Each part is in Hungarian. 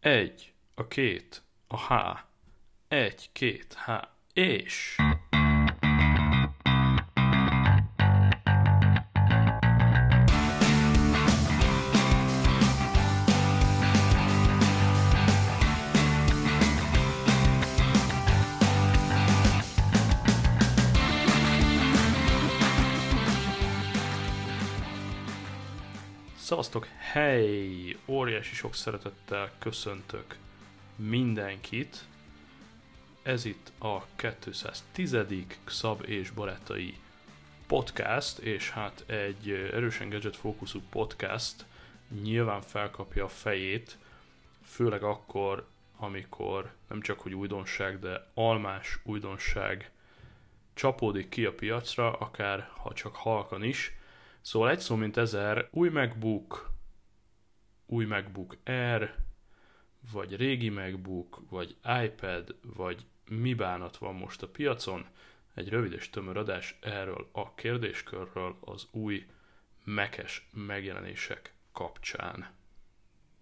Egy, a két, a H. Egy, két, H. És... Hely! Óriási sok szeretettel köszöntök mindenkit. Ez itt a 210. Xab és Barátai podcast, és hát egy erősen gadget fókuszú podcast nyilván felkapja a fejét, főleg akkor, amikor nem csak hogy újdonság, de almás újdonság csapódik ki a piacra, akár ha csak halkan is – Szóval egy szó mint ezer, új MacBook, új MacBook Air, vagy régi MacBook, vagy iPad, vagy mi bánat van most a piacon, egy rövid és tömör adás erről a kérdéskörről az új mekes megjelenések kapcsán.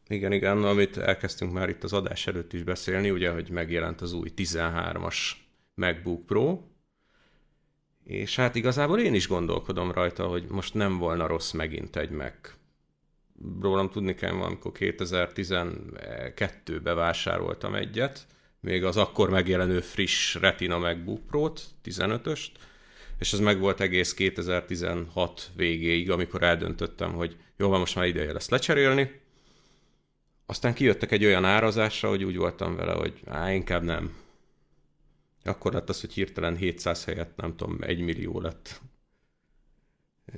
Igen, igen, amit elkezdtünk már itt az adás előtt is beszélni, ugye, hogy megjelent az új 13-as MacBook Pro, és hát igazából én is gondolkodom rajta, hogy most nem volna rossz megint egy meg. Rólam tudni kell, amikor 2012-ben vásároltam egyet, még az akkor megjelenő friss Retina MacBook Pro-t, 15-öst, és az meg volt egész 2016 végéig, amikor eldöntöttem, hogy jó, van, most már ideje lesz lecserélni. Aztán kijöttek egy olyan árazásra, hogy úgy voltam vele, hogy á, inkább nem akkor lett az, hogy hirtelen 700 helyett nem tudom, 1 millió lett.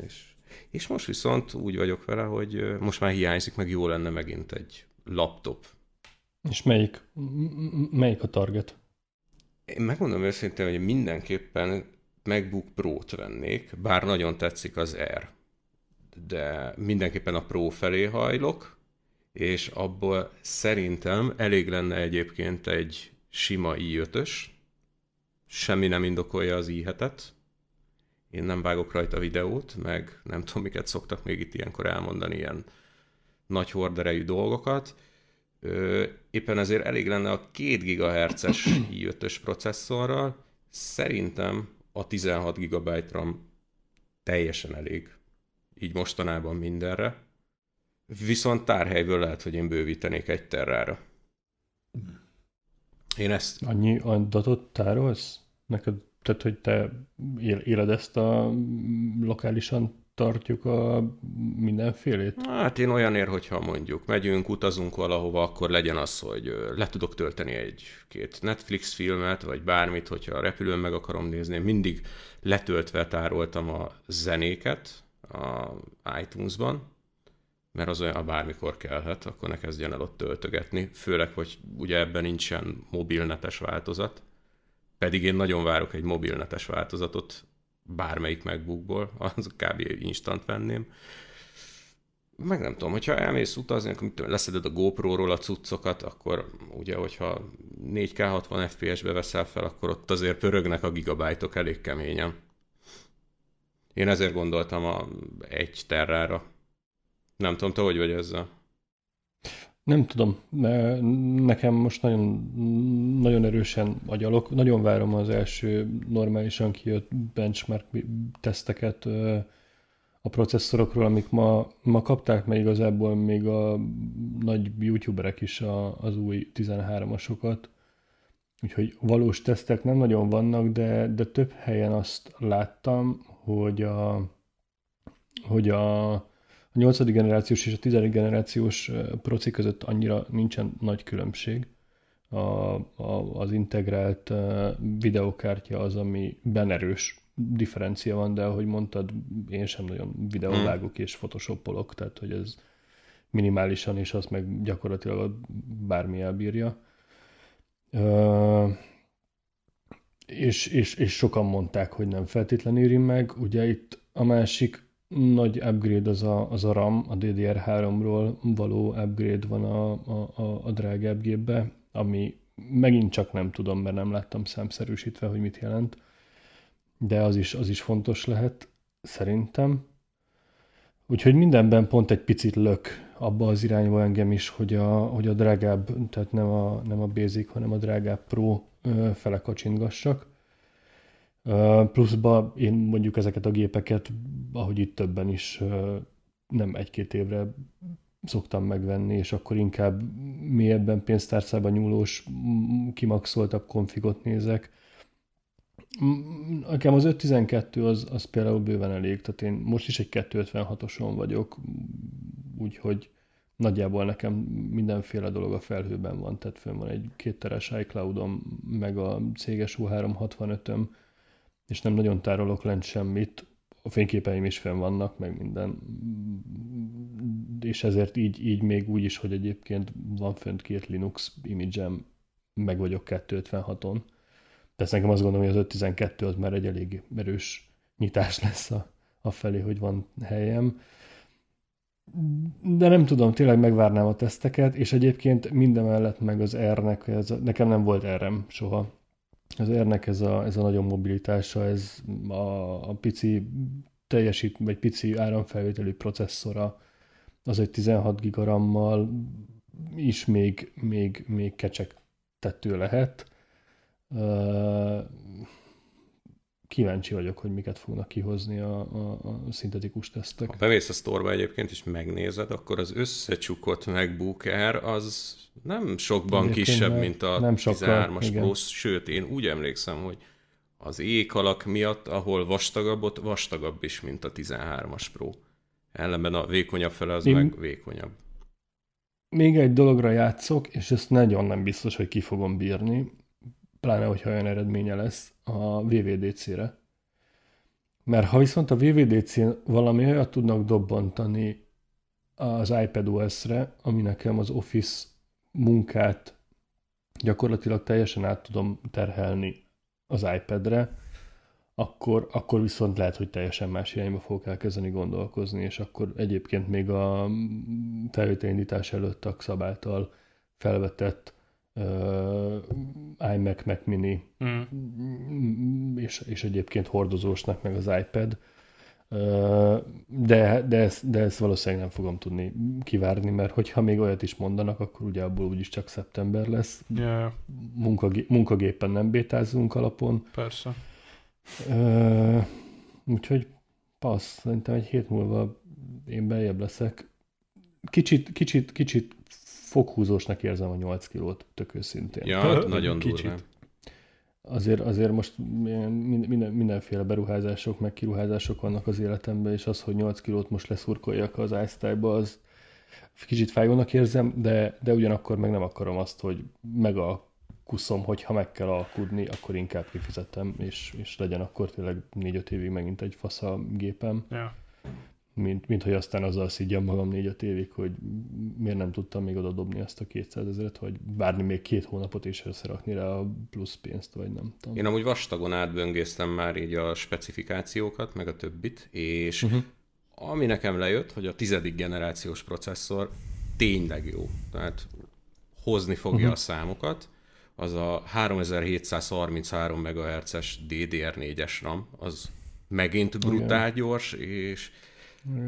És, és most viszont úgy vagyok vele, hogy most már hiányzik, meg jó lenne megint egy laptop. És melyik, melyik a target? Én megmondom őszintén, hogy mindenképpen MacBook Pro-t vennék, bár nagyon tetszik az Air. De mindenképpen a Pro felé hajlok, és abból szerintem elég lenne egyébként egy sima i5-ös, semmi nem indokolja az i Én nem vágok rajta videót, meg nem tudom, miket szoktak még itt ilyenkor elmondani, ilyen nagy horderejű dolgokat. Éppen ezért elég lenne a 2 GHz-es i5-ös processzorral. Szerintem a 16 GB RAM teljesen elég. Így mostanában mindenre. Viszont tárhelyből lehet, hogy én bővítenék egy terrára. Én ezt... Annyi adatot tárolsz? Neked, tehát, hogy te éled ezt a lokálisan tartjuk a mindenfélét? Hát én olyanért, hogyha mondjuk megyünk, utazunk valahova, akkor legyen az, hogy le tudok tölteni egy-két Netflix filmet, vagy bármit, hogyha a repülőn meg akarom nézni. Mindig letöltve tároltam a zenéket a iTunes-ban, mert az olyan, ha bármikor kellhet, akkor ne kezdjen el ott töltögetni, főleg, hogy ugye ebben nincsen mobilnetes változat, pedig én nagyon várok egy mobilnetes változatot bármelyik MacBookból, az kb. instant venném. Meg nem tudom, hogyha elmész utazni, akkor tudom, leszeded a GoPro-ról a cuccokat, akkor ugye, hogyha 4K 60 FPS-be veszel fel, akkor ott azért pörögnek a gigabájtok elég keményen. Én ezért gondoltam a egy terrára, nem tudom, te hogy vagy ezzel? Nem tudom, nekem most nagyon, nagyon erősen agyalok. Nagyon várom az első normálisan kijött benchmark teszteket a processzorokról, amik ma, ma kapták, mert igazából még a nagy youtuberek is a, az új 13-asokat. Úgyhogy valós tesztek nem nagyon vannak, de, de több helyen azt láttam, hogy a, hogy a 8. generációs és a 10. generációs proci között annyira nincsen nagy különbség. A, a, az integrált videokártya az, ami erős differencia van, de ahogy mondtad, én sem nagyon videóvágok és photoshopolok, tehát hogy ez minimálisan, és azt meg gyakorlatilag bármi elbírja. Uh, és, és, és sokan mondták, hogy nem feltétlenül éri meg. Ugye itt a másik nagy upgrade az a, az a RAM, a DDR3-ról való upgrade van a, a, a drágább gépbe, ami megint csak nem tudom, mert nem láttam számszerűsítve, hogy mit jelent, de az is, az is fontos lehet, szerintem. Úgyhogy mindenben pont egy picit lök abba az irányba engem is, hogy a, hogy a drágább, tehát nem a, nem a Basic, hanem a drágább Pro fele kacsintgassak. Pluszba én mondjuk ezeket a gépeket, ahogy itt többen is nem egy-két évre szoktam megvenni, és akkor inkább mélyebben pénztárcában nyúlós, kimaxoltabb konfigot nézek. Nekem az 512 az, az például bőven elég, tehát én most is egy 256-oson vagyok, úgyhogy nagyjából nekem mindenféle dolog a felhőben van, tehát fönn van egy kétteres iCloud-om, meg a céges U365-öm, és nem nagyon tárolok lent semmit, a fényképeim is fenn vannak, meg minden, és ezért így, így még úgy is, hogy egyébként van fönt két Linux image meg vagyok 256-on. De nekem azt gondolom, hogy az 512 az már egy elég erős nyitás lesz a, a felé, hogy van helyem. De nem tudom, tényleg megvárnám a teszteket, és egyébként mindemellett meg az R-nek, ez, nekem nem volt RM soha, az R-nek ez a, ez a nagyon mobilitása, ez a, a pici teljesít, vagy pici áramfelvételű processzora, az egy 16 gigarammal is még, még, még kecsegtető lehet. Kíváncsi vagyok, hogy miket fognak kihozni a, a, a szintetikus tesztek. Ha bemész a sztorba egyébként és megnézed, akkor az összecsukott MacBook Air az nem sokban egyébként kisebb, mint a nem 13-as Pro, sőt, én úgy emlékszem, hogy az ékalak miatt, ahol vastagabb, ott vastagabb is, mint a 13-as Pro. Ellenben a vékonyabb fele az én... meg vékonyabb. Még egy dologra játszok, és ezt nagyon nem biztos, hogy ki fogom bírni, pláne, hogyha olyan eredménye lesz a VVDC-re. Mert ha viszont a VVDC-n valami olyat tudnak dobbantani az iPad OS-re, ami nekem az Office munkát gyakorlatilag teljesen át tudom terhelni az iPad-re, akkor, akkor viszont lehet, hogy teljesen más irányba fogok elkezdeni gondolkozni, és akkor egyébként még a felvételindítás előtt a szabáltal felvetett uh, iMac, Mac Mini, mm. és, és egyébként hordozósnak meg az iPad, uh, de, de, ezt, de ezt valószínűleg nem fogom tudni kivárni, mert hogyha még olyat is mondanak, akkor ugye abból úgyis csak szeptember lesz. Yeah. Munkagé- munkagépen nem bétázzunk alapon. Persze. Uh, úgyhogy passz, szerintem egy hét múlva én beljebb leszek. Kicsit, kicsit, kicsit foghúzósnak érzem a 8 kilót, tök őszintén. Ja, hát nagyon kicsit. Durva. Azért, azért most minden, mindenféle beruházások, meg kiruházások vannak az életemben, és az, hogy 8 kilót most leszurkoljak az iStyle-ba, az kicsit fájónak érzem, de, de ugyanakkor meg nem akarom azt, hogy megalkuszom, hogy ha meg kell alkudni, akkor inkább kifizetem, és, és legyen akkor tényleg 4-5 évig megint egy fasz a gépem. Ja mint, mint hogy aztán azzal szígyam magam négy-öt évig, hogy miért nem tudtam még oda dobni azt a 200 ezeret, hogy várni még két hónapot és összerakni rá a plusz pénzt, vagy nem tudom. Én amúgy vastagon átböngésztem már így a specifikációkat, meg a többit, és uh-huh. ami nekem lejött, hogy a tizedik generációs processzor tényleg jó. Tehát hozni fogja uh-huh. a számokat, az a 3733 MHz-es DDR4-es RAM, az megint brutál Igen. gyors, és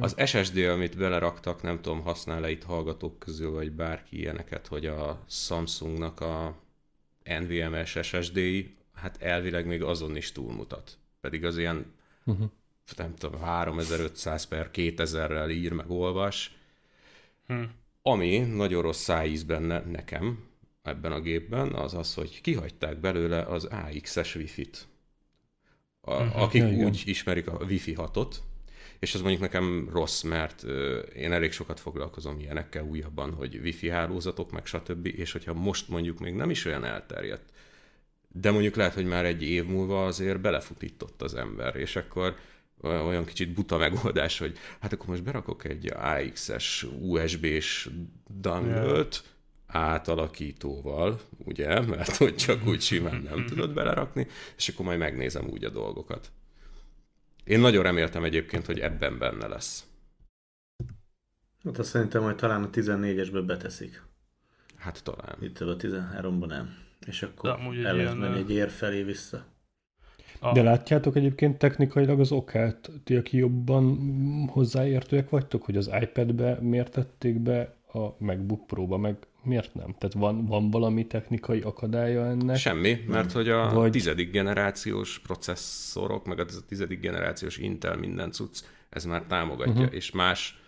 az SSD, amit beleraktak, nem tudom, használ-e itt hallgatók közül, vagy bárki ilyeneket, hogy a Samsungnak a NVMe-s SSD-i, hát elvileg még azon is túlmutat. Pedig az ilyen, uh-huh. nem tudom, 3500 per 2000-rel ír meg olvas. Hmm. Ami nagyon rossz szájíz benne nekem, ebben a gépben, az az, hogy kihagyták belőle az AX-es Wi-Fi-t. A, uh-huh. Akik ja, úgy ismerik a Wi-Fi 6-ot, és ez mondjuk nekem rossz, mert én elég sokat foglalkozom ilyenekkel újabban, hogy wifi hálózatok, meg stb. És hogyha most mondjuk még nem is olyan elterjedt, de mondjuk lehet, hogy már egy év múlva azért belefutított az ember, és akkor olyan kicsit buta megoldás, hogy hát akkor most berakok egy AX-es USB-s dangölt, átalakítóval, ugye, mert hogy csak úgy simán nem tudod belerakni, és akkor majd megnézem úgy a dolgokat. Én nagyon reméltem egyébként, hogy ebben benne lesz. Hát azt szerintem, hogy talán a 14-esbe beteszik. Hát talán. Itt a 13-ban nem. És akkor el lehet menni egy ér felé vissza. A... De látjátok egyébként technikailag az okát, ti, aki jobban hozzáértőek vagytok, hogy az iPad-be miért tették be a MacBook Pro-ba, meg miért nem? Tehát van, van valami technikai akadálya ennek? Semmi, mert hogy a Vagy... tizedik generációs processzorok, meg a tizedik generációs Intel minden cucc, ez már támogatja, uh-huh. és más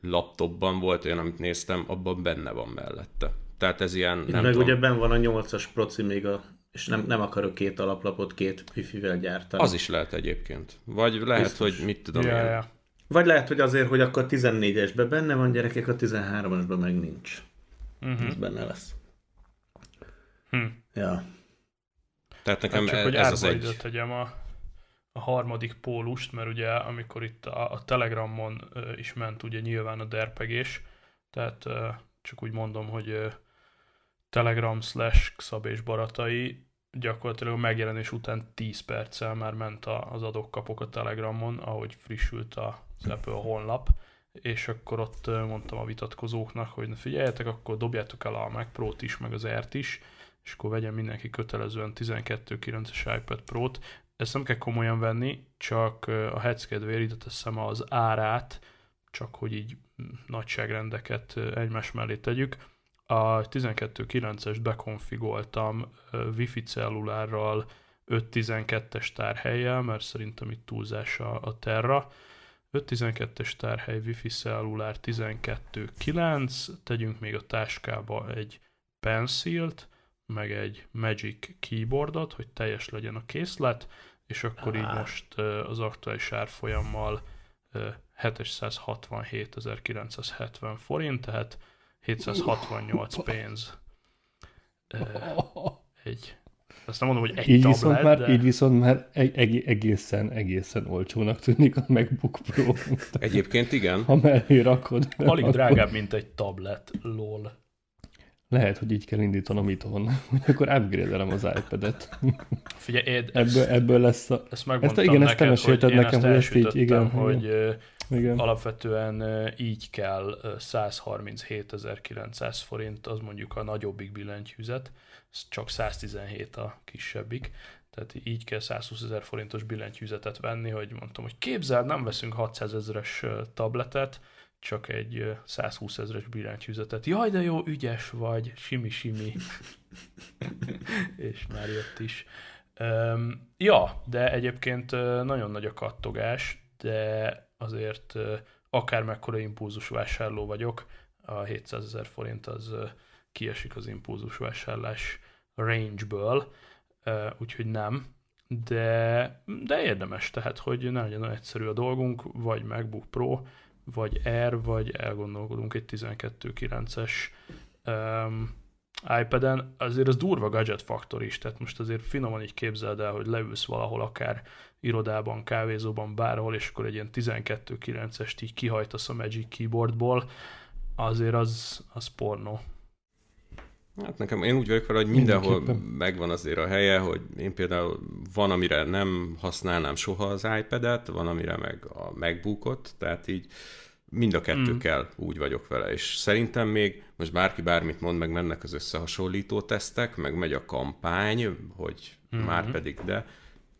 laptopban volt olyan, amit néztem, abban benne van mellette. Tehát ez ilyen, nem meg tudom. ugye benn van a 8-as proci még a és nem, nem akarok két alaplapot két wifi-vel gyártani. Az is lehet egyébként. Vagy lehet, Biztos. hogy mit tudom ja, én. Ja. Vagy lehet, hogy azért, hogy akkor 14-esben benne van gyerekek, a 13-asban meg nincs. Uh-huh. Ez benne lesz. Hm. Ja. Tehát nekem hát csak, hogy ez az egy... tegyem a, a harmadik pólust, mert ugye amikor itt a, a Telegramon uh, is ment ugye nyilván a derpegés, tehát uh, csak úgy mondom, hogy uh, Telegram slash Xab és Baratai gyakorlatilag a megjelenés után 10 perccel már ment az adok-kapok a Telegramon, ahogy frissült az Apple honlap, és akkor ott mondtam a vitatkozóknak, hogy figyeljetek, akkor dobjátok el a Mac Pro-t is, meg az Air-t is, és akkor vegyen mindenki kötelezően 12.9-es iPad Pro-t. Ezt nem kell komolyan venni, csak a hetz kedvéért ide teszem az árát, csak hogy így nagyságrendeket egymás mellé tegyük a 12.9-est bekonfigoltam Wi-Fi cellulárral 5.12-es tárhelyjel, mert szerintem itt túlzás a Terra. 5.12-es tárhely Wi-Fi cellulár 12.9, tegyünk még a táskába egy pencilt, meg egy Magic keyboardot, hogy teljes legyen a készlet, és akkor ah. így most az aktuális árfolyammal 767.970 forint, tehát 768 pénz. Egy. Azt nem mondom, hogy egy így tablet, viszont már, de... Így viszont már egészen, egészen olcsónak tűnik a MacBook Pro. Egyébként igen. Ha mellé rakod. Alig rakod. drágább, mint egy tablet, lol. Lehet, hogy így kell indítanom itthon. Akkor upgrade az iPad-et. Figyelj, én ebből, ezt, ebből lesz a... Ezt megmondtam ezt, igen, neked, ezt hogy nekem, hogy ezt így, igen. hogy igen igen. Alapvetően így kell 137.900 forint, az mondjuk a nagyobbik billentyűzet, csak 117 a kisebbik, tehát így kell 120 ezer forintos billentyűzetet venni, hogy mondtam, hogy képzeld, nem veszünk 600 ezeres tabletet, csak egy 120 ezeres billentyűzetet. Jaj, de jó, ügyes vagy, simi-simi. És már jött is. Um, ja, de egyébként nagyon nagy a kattogás, de azért akármekkora impulzus vásárló vagyok, a 700 ezer forint az kiesik az impulzus vásárlás range-ből, úgyhogy nem, de, de érdemes, tehát hogy ne legyen egyszerű a dolgunk, vagy MacBook Pro, vagy Air, vagy elgondolkodunk egy 12.9-es um, iPad-en, azért az durva gadget faktor is, tehát most azért finoman így képzeld el, hogy leülsz valahol akár irodában, kávézóban, bárhol, és akkor egy ilyen 12.9-est így kihajtasz a Magic Keyboardból, azért az, az pornó. Hát nekem, én úgy vagyok vele, hogy mindenhol megvan azért a helye, hogy én például van, amire nem használnám soha az iPad-et, van, amire meg a MacBookot, tehát így mind a kettő mm. kell, úgy vagyok vele, és szerintem még most bárki bármit mond, meg mennek az összehasonlító tesztek, meg megy a kampány, hogy mm-hmm. már pedig, de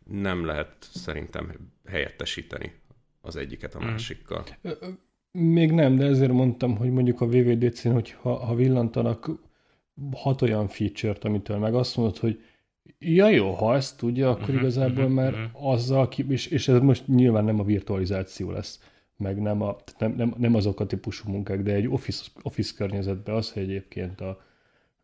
nem lehet szerintem helyettesíteni az egyiket a mm. másikkal. Még nem, de ezért mondtam, hogy mondjuk a VVDC-n, hogy ha, ha villantanak hat olyan feature-t, amitől meg azt mondod, hogy ja jó, ha ezt tudja, akkor uh-huh, igazából uh-huh, már uh-huh. azzal, ki, és, és ez most nyilván nem a virtualizáció lesz, meg nem, a, nem, nem, nem azok a típusú munkák, de egy office, office környezetben az, hogy egyébként a,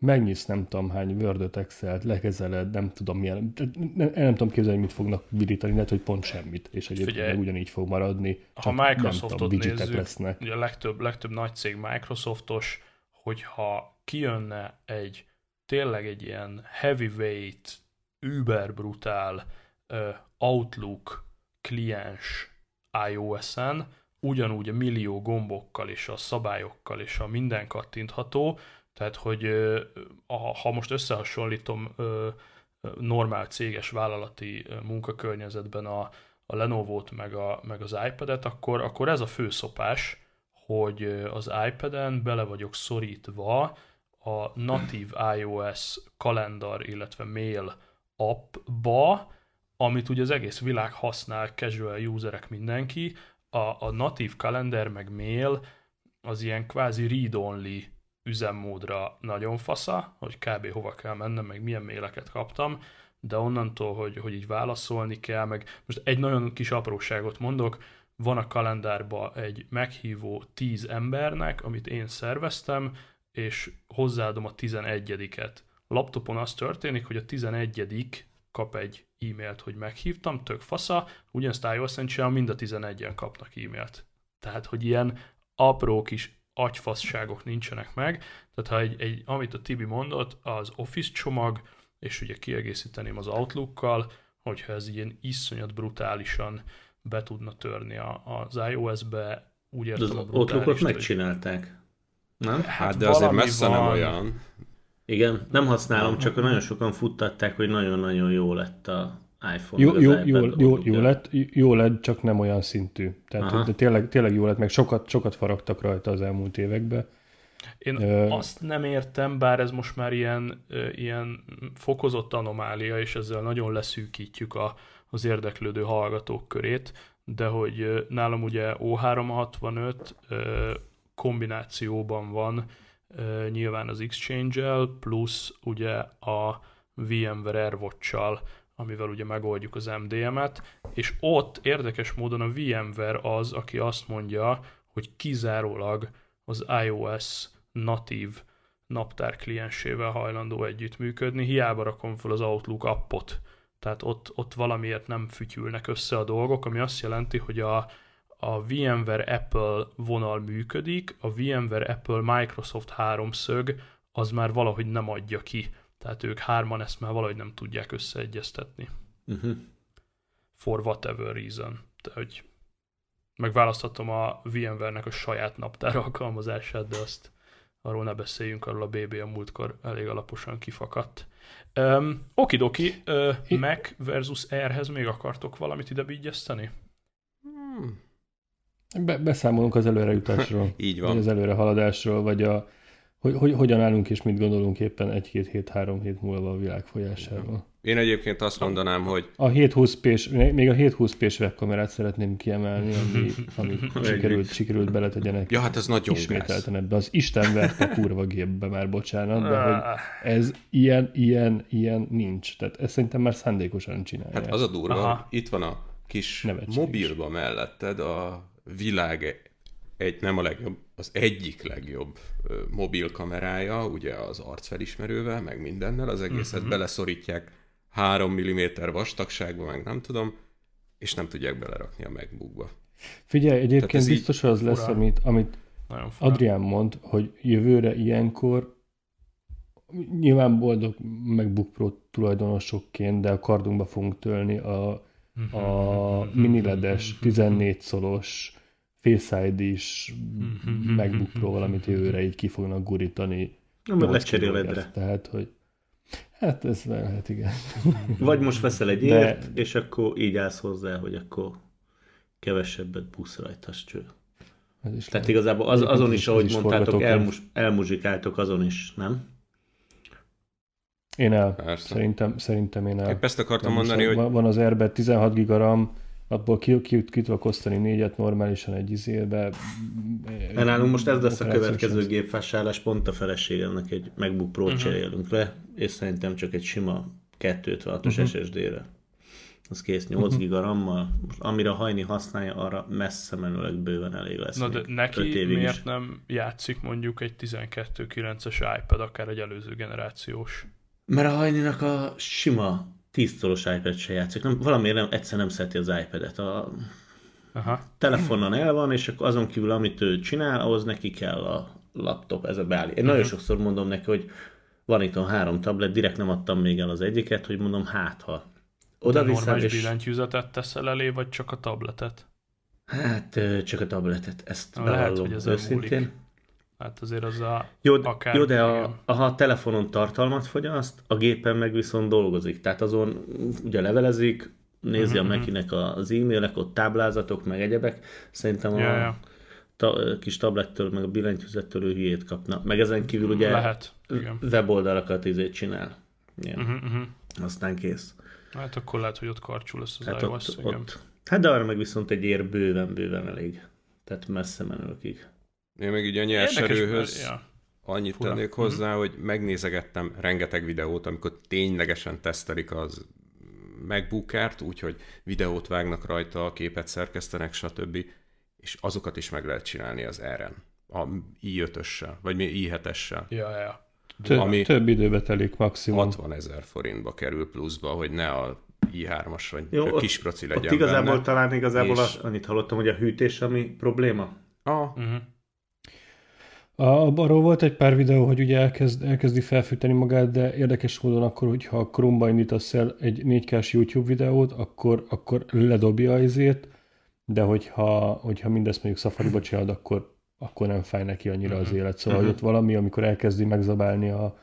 megnyitsz nem tudom hány word Excel-t, lekezeled, nem tudom milyen, nem, nem tudom képzelni, mit fognak virítani, lehet, hogy pont semmit, és egyébként Figyelj, ugyanígy fog maradni, csak ha Microsoftot nem tudom, nézzük, lesznek. Ugye a legtöbb, legtöbb nagy cég Microsoftos, hogyha kijönne egy tényleg egy ilyen heavyweight, über brutál uh, Outlook kliens iOS-en, ugyanúgy a millió gombokkal és a szabályokkal és a minden kattintható, tehát, hogy ha most összehasonlítom normál céges vállalati munkakörnyezetben a, a Lenovo-t meg, a, meg az iPad-et, akkor, akkor ez a fő szopás, hogy az iPad-en bele vagyok szorítva a natív iOS kalendar, illetve mail appba, amit ugye az egész világ használ, casual userek mindenki, a, a natív kalender meg mail az ilyen kvázi read-only üzemmódra nagyon fasza, hogy kb. hova kell mennem, meg milyen maileket kaptam, de onnantól, hogy, hogy így válaszolni kell, meg most egy nagyon kis apróságot mondok, van a kalendárban egy meghívó 10 embernek, amit én szerveztem, és hozzáadom a 11-et. Laptopon az történik, hogy a 11 kap egy e-mailt, hogy meghívtam, tök fasza, ugyanezt iOS-en csinál, mind a 11-en kapnak e-mailt. Tehát, hogy ilyen apró kis agyfasságok nincsenek meg. Tehát, ha egy, egy, amit a Tibi mondott, az Office csomag, és ugye kiegészíteném az Outlook-kal, hogyha ez ilyen iszonyat brutálisan be tudna törni a, az iOS-be, úgy értem De az a Outlookot megcsinálták. Nem? Hát, hát de azért messze van. nem olyan. Igen, nem használom, csak nagyon sokan futtatták, hogy nagyon-nagyon jó lett a iPhone. Jó, jó, jó, jó, jó, lett, jó lett, csak nem olyan szintű. Tehát de tényleg, tényleg jó lett, meg sokat, sokat faragtak rajta az elmúlt években. Én uh, azt nem értem, bár ez most már ilyen, ilyen fokozott anomália, és ezzel nagyon leszűkítjük a, az érdeklődő hallgatók körét, de hogy nálam ugye O365 uh, kombinációban van nyilván az Exchange-el, plusz ugye a VMware AirWatch-sal, amivel ugye megoldjuk az MDM-et, és ott érdekes módon a VMware az, aki azt mondja, hogy kizárólag az iOS natív naptár kliensével hajlandó együttműködni, hiába rakom fel az Outlook appot. Tehát ott, ott valamiért nem fütyülnek össze a dolgok, ami azt jelenti, hogy a, a VMware Apple vonal működik, a VMware Apple Microsoft háromszög az már valahogy nem adja ki. Tehát ők hárman ezt már valahogy nem tudják összeegyeztetni. Uh-huh. For whatever reason. Tehát, hogy megválaszthatom a VMware-nek a saját naptár alkalmazását, de azt arról ne beszéljünk, arról a BB a múltkor elég alaposan kifakadt. Um, okidoki, uh, Mac versus Airhez még akartok valamit ide bígyeszteni? Hmm. Be- beszámolunk az előrejutásról. Így van. Vagy az előrehaladásról, vagy a, hogy, hogy hogyan állunk és mit gondolunk éppen egy-két hét, három hét múlva a világ folyásáról. Én egyébként azt mondanám, hogy... A 720p-s, még a 720p-s webkamerát szeretném kiemelni, ami, ami sikerült, sikerült beletegyenek. Ja, hát ez nagyon Ismételten ebbe az Isten verte kurva gépbe már, bocsánat, de hogy ez ilyen, ilyen, ilyen nincs. Tehát ezt szerintem már szándékosan csinálják. Hát az a durva, Aha. itt van a kis mobilba melletted a világ egy, nem a legjobb, az egyik legjobb mobil kamerája, ugye az arcfelismerővel, meg mindennel, az egészet uh-huh. beleszorítják 3 mm vastagságba, meg nem tudom, és nem tudják belerakni a MacBookba. Figyelj, egyébként biztos az lesz, fura. amit, amit Adrián mond, hogy jövőre ilyenkor nyilván boldog MacBook Pro tulajdonosokként, de a kardunkba fogunk tölni a, a miniledes 14 szolos Face ID-s MacBook Pro valamit jövőre így ki fognak gurítani. Nem, lecseréled Tehát, hogy Hát ez lehet, igen. Vagy most veszel egy De... ért, és akkor így állsz hozzá, hogy akkor kevesebbet busz rajta, cső. Tehát lehet. igazából az, azon is, ahogy is mondtátok, elmus, elmuzsikáltok azon is, nem? Én el. Persze. Szerintem, szerintem én el. Épp ezt akartam mondani, hogy... Van az Airbed 16 gigaram, abból ki, ki, ki tudok osztani négyet normálisan egy izébe. Mert nálunk most ez lesz a következő gépvásárlás, pont a feleségemnek egy MacBook Pro uh-huh. cserélünk le, és szerintem csak egy sima 256-os uh-huh. SSD-re. Az kész 8 uh-huh. giga RAM-mal, amire hajni használja, arra messze menőleg bőven elég lesz. Na de neki miért is. nem játszik mondjuk egy 12.9-es iPad, akár egy előző generációs? Mert a hajninak a sima 10 szoros iPad se játszik. Nem, valamiért nem, egyszer nem szereti az iPad-et. A Aha. telefonon el van, és akkor azon kívül, amit ő csinál, ahhoz neki kell a laptop, ez a beállít. Én uh-huh. nagyon mhm. sokszor mondom neki, hogy van itt a három tablet, direkt nem adtam még el az egyiket, hogy mondom, hát ha oda De normális és... billentyűzetet teszel elé, vagy csak a tabletet? Hát csak a tabletet, ezt Lehet, hogy ez őszintén. Múlik. Hát azért az a... Jó, akár, jó de a, ha a telefonon tartalmat fogyaszt, a gépen meg viszont dolgozik. Tehát azon ugye levelezik, nézi uh-huh. a mhm, Mekinek mhm. az e-mailek, ott táblázatok, meg egyebek. Szerintem ja, a ja. Ta, kis tablettől, meg a billentyűzettől ő hülyét kapna. Meg ezen kívül ugye Lehet, igen. weboldalakat izét csinál. Uh-huh, uh-huh. Aztán kész. Hát akkor lehet, hogy ott karcsú lesz az hát iOS, ott, ott, Hát de arra meg viszont egy ér bőven-bőven elég. Tehát messze menőkig. Én meg így a nyerserőhöz ja. annyit Fura. tennék hozzá, mm-hmm. hogy megnézegettem rengeteg videót, amikor ténylegesen tesztelik az MacBookert, úgyhogy videót vágnak rajta, képet szerkesztenek, stb. És azokat is meg lehet csinálni az r a i5-össel, vagy mi i7-essel. Ja, ja. Több, ami több időbe telik maximum. 60 ezer forintba kerül pluszba, hogy ne a i3-as vagy Jó, kis proci legyen ott igazából benne. talán igazából és... annyit hallottam, hogy a hűtés ami probléma. Ah. Uh-huh. Arról volt egy pár videó, hogy ugye elkezd, elkezdi felfűteni magát, de érdekes módon akkor, hogyha a Chrome-ba indítasz el egy 4K-s YouTube videót, akkor, akkor ledobja azért, de hogyha, hogyha mindezt mondjuk Safari-ba csinálod, akkor, akkor nem fáj neki annyira az mhm. élet. Szóval, hogy ott valami, amikor elkezdi megzabálni a,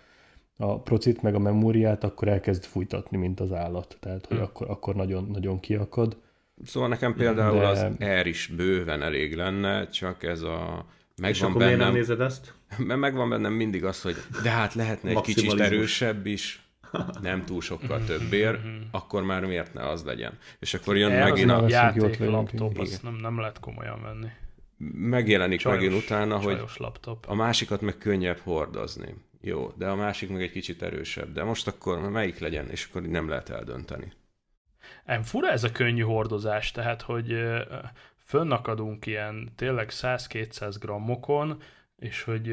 a procit meg a memóriát, akkor elkezd fújtatni, mint az állat. Tehát, hogy uh-huh. akkor, akkor nagyon, nagyon kiakad. Szóval nekem például de... az R is bőven elég lenne, csak ez a Megvan És akkor bennem, nem nézed ezt? Mert megvan bennem mindig az, hogy de hát lehetne egy kicsit erősebb is, nem túl sokkal többért, akkor már miért ne az legyen. És akkor jön e, megint a... játék laptop, azt nem, nem lehet komolyan venni. Megjelenik csajos, megint utána, hogy laptop. a másikat meg könnyebb hordozni. Jó, de a másik meg egy kicsit erősebb. De most akkor melyik legyen, és akkor nem lehet eldönteni. Nem, fura ez a könnyű hordozás, tehát, hogy fönnakadunk ilyen tényleg 100-200 grammokon, és hogy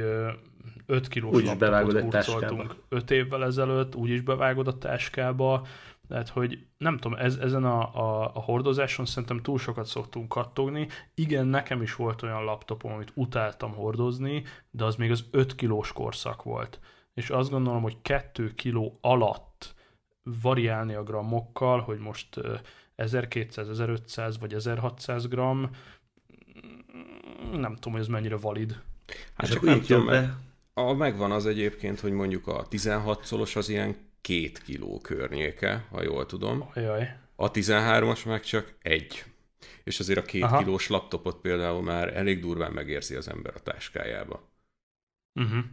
5 kilós laptopot kurcoltunk 5 évvel ezelőtt, úgy is bevágod a táskába, tehát, hogy nem tudom, ez, ezen a, a, a hordozáson szerintem túl sokat szoktunk kattogni. Igen, nekem is volt olyan laptopom, amit utáltam hordozni, de az még az 5 kilós korszak volt. És azt gondolom, hogy 2 kiló alatt variálni a grammokkal, hogy most 1200, 1500 vagy 1600 gram, nem tudom, hogy ez mennyire valid. Hát csak nem tudom, be. A, megvan az egyébként, hogy mondjuk a 16 szolos az ilyen két kiló környéke, ha jól tudom. Ajaj. A 13-as meg csak egy. És azért a két Aha. kilós laptopot például már elég durván megérzi az ember a táskájába. Uh-huh.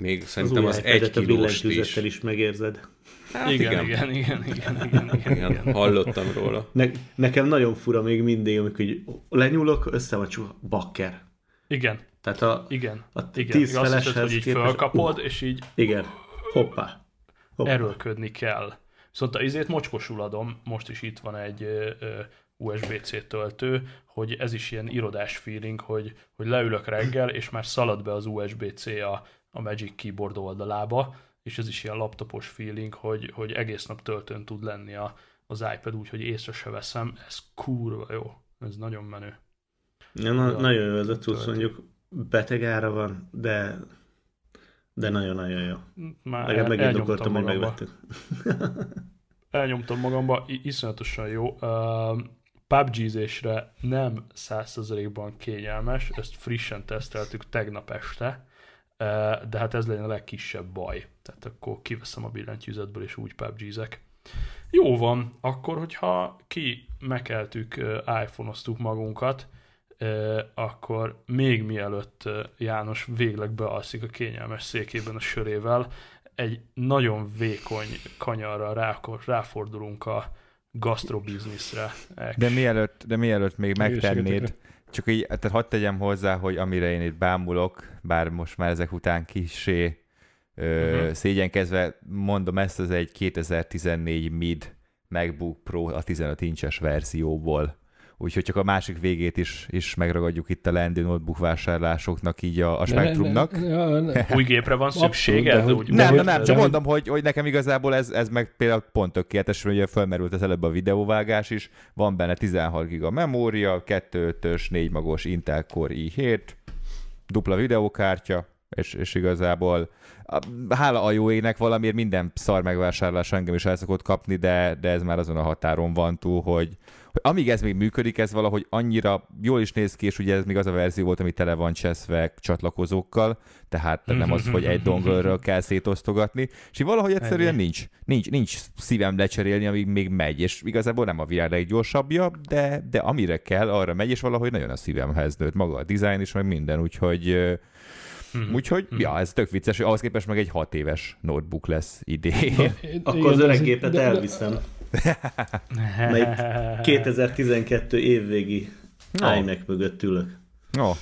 Még szerintem az, az egy kilós is. is megérzed. Hát igen, igen, igen, igen, igen, igen, igen, igen. Hallottam róla. Ne, nekem nagyon fura még mindig, amikor így lenyúlok, össze van bakker. Igen. Tehát a, igen. a igen. tíz igen. feleshez hogy így képes, fölkapod, uh, és így... Igen. Hoppá. Hoppá. Erőlködni kell. Szóval izét mocskosul adom, most is itt van egy USB-C töltő, hogy ez is ilyen irodás feeling, hogy, hogy leülök reggel, és már szalad be az USB-C a, a Magic Keyboard oldalába, és ez is ilyen laptopos feeling, hogy, hogy egész nap töltőn tud lenni a, az iPad úgy, hogy észre se veszem, ez kurva jó, ez nagyon menő. Ja, na, nagyon jó ez a cucc, mondjuk beteg ára van, de de nagyon-nagyon jó. Már Legalább el, megindokoltam, hogy megvettük. elnyomtam magamba, iszonyatosan jó. Uh, PUBG-zésre nem 100%-ban kényelmes, ezt frissen teszteltük tegnap este, de hát ez legyen a legkisebb baj. Tehát akkor kiveszem a billentyűzetből, és úgy pubg Jó van, akkor, hogyha ki mekeltük, iPhone-oztuk magunkat, akkor még mielőtt János végleg bealszik a kényelmes székében a sörével, egy nagyon vékony kanyarra rá, ráfordulunk a gastrobizniszre. De mielőtt, de mielőtt még megtennéd, csak így, tehát hadd tegyem hozzá, hogy amire én itt bámulok, bár most már ezek után kisé ö, uh-huh. szégyenkezve, mondom ezt, az egy 2014 mid MacBook Pro a 15 incses verzióból úgyhogy csak a másik végét is, is megragadjuk itt a Landy Notebook vásárlásoknak, így a, a spektrumnak. Ne, ne, ne, Új gépre van szüksége? Abszolút, de, nem, nem, nem, csak mondom, hogy, hogy nekem igazából ez, ez meg például pont tökéletes, hogy felmerült az előbb a videóvágás is, van benne 16 giga memória, 2.5-ös, 4 magos Intel Core i7, dupla videókártya, és, és igazából hála a jó ének valamiért minden szar megvásárlás engem is el szokott kapni, de, de ez már azon a határon van túl, hogy, hogy amíg ez még működik, ez valahogy annyira jól is néz ki, és ugye ez még az a verzió volt, ami tele van cseszve csatlakozókkal, tehát nem az, hogy egy dongle kell szétosztogatni, és valahogy egyszerűen nincs, nincs, nincs szívem lecserélni, amíg még megy, és igazából nem a világ leggyorsabbja, de, de amire kell, arra megy, és valahogy nagyon a szívemhez nőtt maga a design is, meg minden, úgyhogy Mm-hmm. Úgyhogy, mm-hmm. ja, ez tök vicces, hogy ahhoz képest meg egy hat éves notebook lesz idén. Akkor az öreg gépet elviszem. Melyik 2012 évvégi no. iMac mögött ülök. No.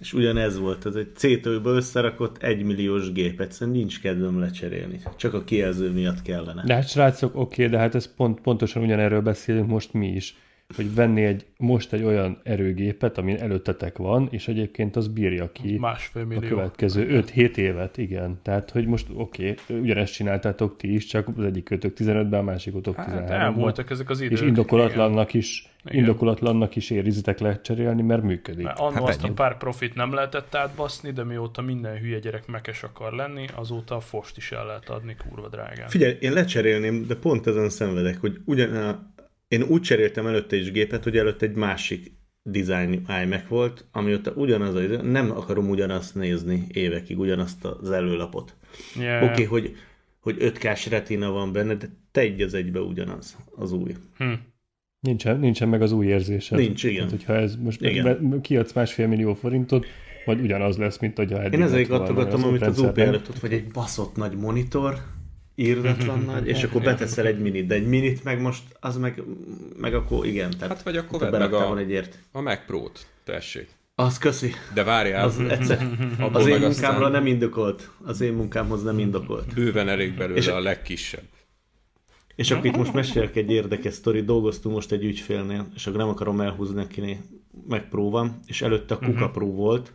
És ugyanez volt, ez egy C-től összerakott egymilliós gép, egyszerűen nincs kedvem lecserélni. Csak a kijelző miatt kellene. De hát srácok, oké, de hát ez pont, pontosan ugyanerről beszélünk most mi is hogy venni egy, most egy olyan erőgépet, ami előttetek van, és egyébként az bírja ki Másfél millió. a következő 5-7 évet, igen. Tehát, hogy most oké, okay, ugyanezt csináltátok ti is, csak az egyik kötök 15-ben, a másik utok 13 hát, elmúltak ezek az idők. És indokolatlannak igen. is, igen. indokolatlannak is érizitek lecserélni, mert működik. Mert annól hát azt ennyi. a pár profit nem lehetett átbaszni, de mióta minden hülye gyerek mekes akar lenni, azóta a fost is el lehet adni kurva drágán. Figyelj, én lecserélném, de pont ezen szenvedek, hogy ugyan én úgy cseréltem előtte is gépet, hogy előtte egy másik design iMac volt, ami ott ugyanaz, a, nem akarom ugyanazt nézni évekig, ugyanazt az előlapot. Yeah. Oké, okay, hogy, hogy 5K-s retina van benne, de te egy az egybe ugyanaz, az új. Hm. Nincsen, nincsen meg az új érzésed. Nincs, igen. Tehát, hogyha ez most igen. kiadsz másfél millió forintot, vagy ugyanaz lesz, mint a eddig Én ezért adtogatom, amit az UP előtt ott, vagy egy baszott nagy monitor, írdatlan nagy, és akkor beteszel egy minit, de egy minit meg most, az meg, meg akkor igen. Tehát hát vagy akkor vedd meg a, egy ért. a Mac Pro-t, tessék. Az köszi. De várjál. Az, egyszer, az én munkámra aztán... nem indokolt. Az én munkámhoz nem indokolt. Bőven elég belőle és, a legkisebb. És akkor itt most mesélek egy érdekes sztori. Dolgoztunk most egy ügyfélnél, és akkor nem akarom elhúzni neki, megpróbálom, és előtte a Kuka uh-huh. Pro volt.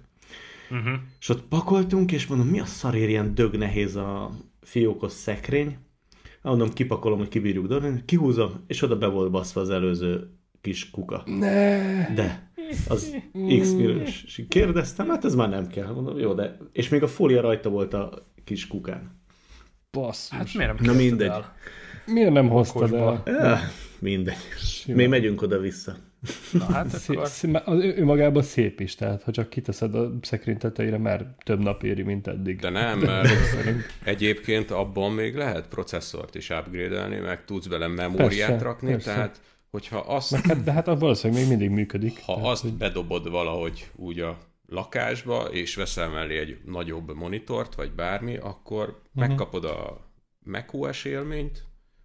Uh-huh. És ott pakoltunk, és mondom, mi a szarér ilyen dög nehéz a, fiókos szekrény, mondom, kipakolom, hogy kibírjuk dobni, kihúzom, és oda be volt baszva az előző kis kuka. Ne. De, az x és kérdeztem, hát ez már nem kell. Mondom, jó, de... És még a fólia rajta volt a kis kukán. Basszus. Hát miért nem Na mindegy. El? Miért nem hoztad el? Ja, mindegy. Sima. Még megyünk oda-vissza. Na hát akkor... Szép, az ő magában szép is, tehát ha csak kiteszed a szekrény tetejére, már több nap éri, mint eddig. De nem, mert egyébként abban még lehet processzort is upgrade meg tudsz bele memóriát persze, rakni, persze. tehát hogyha azt... Meg, hát, de hát valószínűleg még mindig működik. Ha tehát, azt hogy... bedobod valahogy úgy a lakásba, és veszel mellé egy nagyobb monitort, vagy bármi, akkor uh-huh. megkapod a macOS élményt,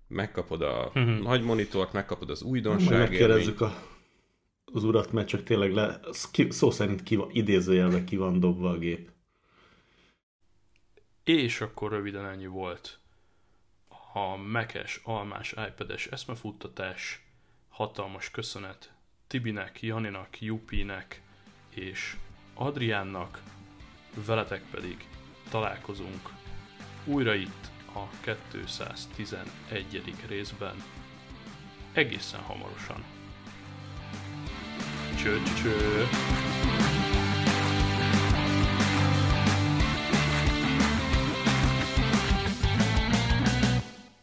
megkapod a uh-huh. nagy monitort, megkapod az újdonság Megkérdezzük a az urat, mert csak tényleg le, szó szerint ki van, idézőjelben ki van dobva a gép. És akkor röviden ennyi volt a mekes, almás, iPad-es eszmefuttatás. Hatalmas köszönet Tibinek, Janinak, Jupinek és Adriánnak. Veletek pedig találkozunk újra itt a 211. részben egészen hamarosan. Church.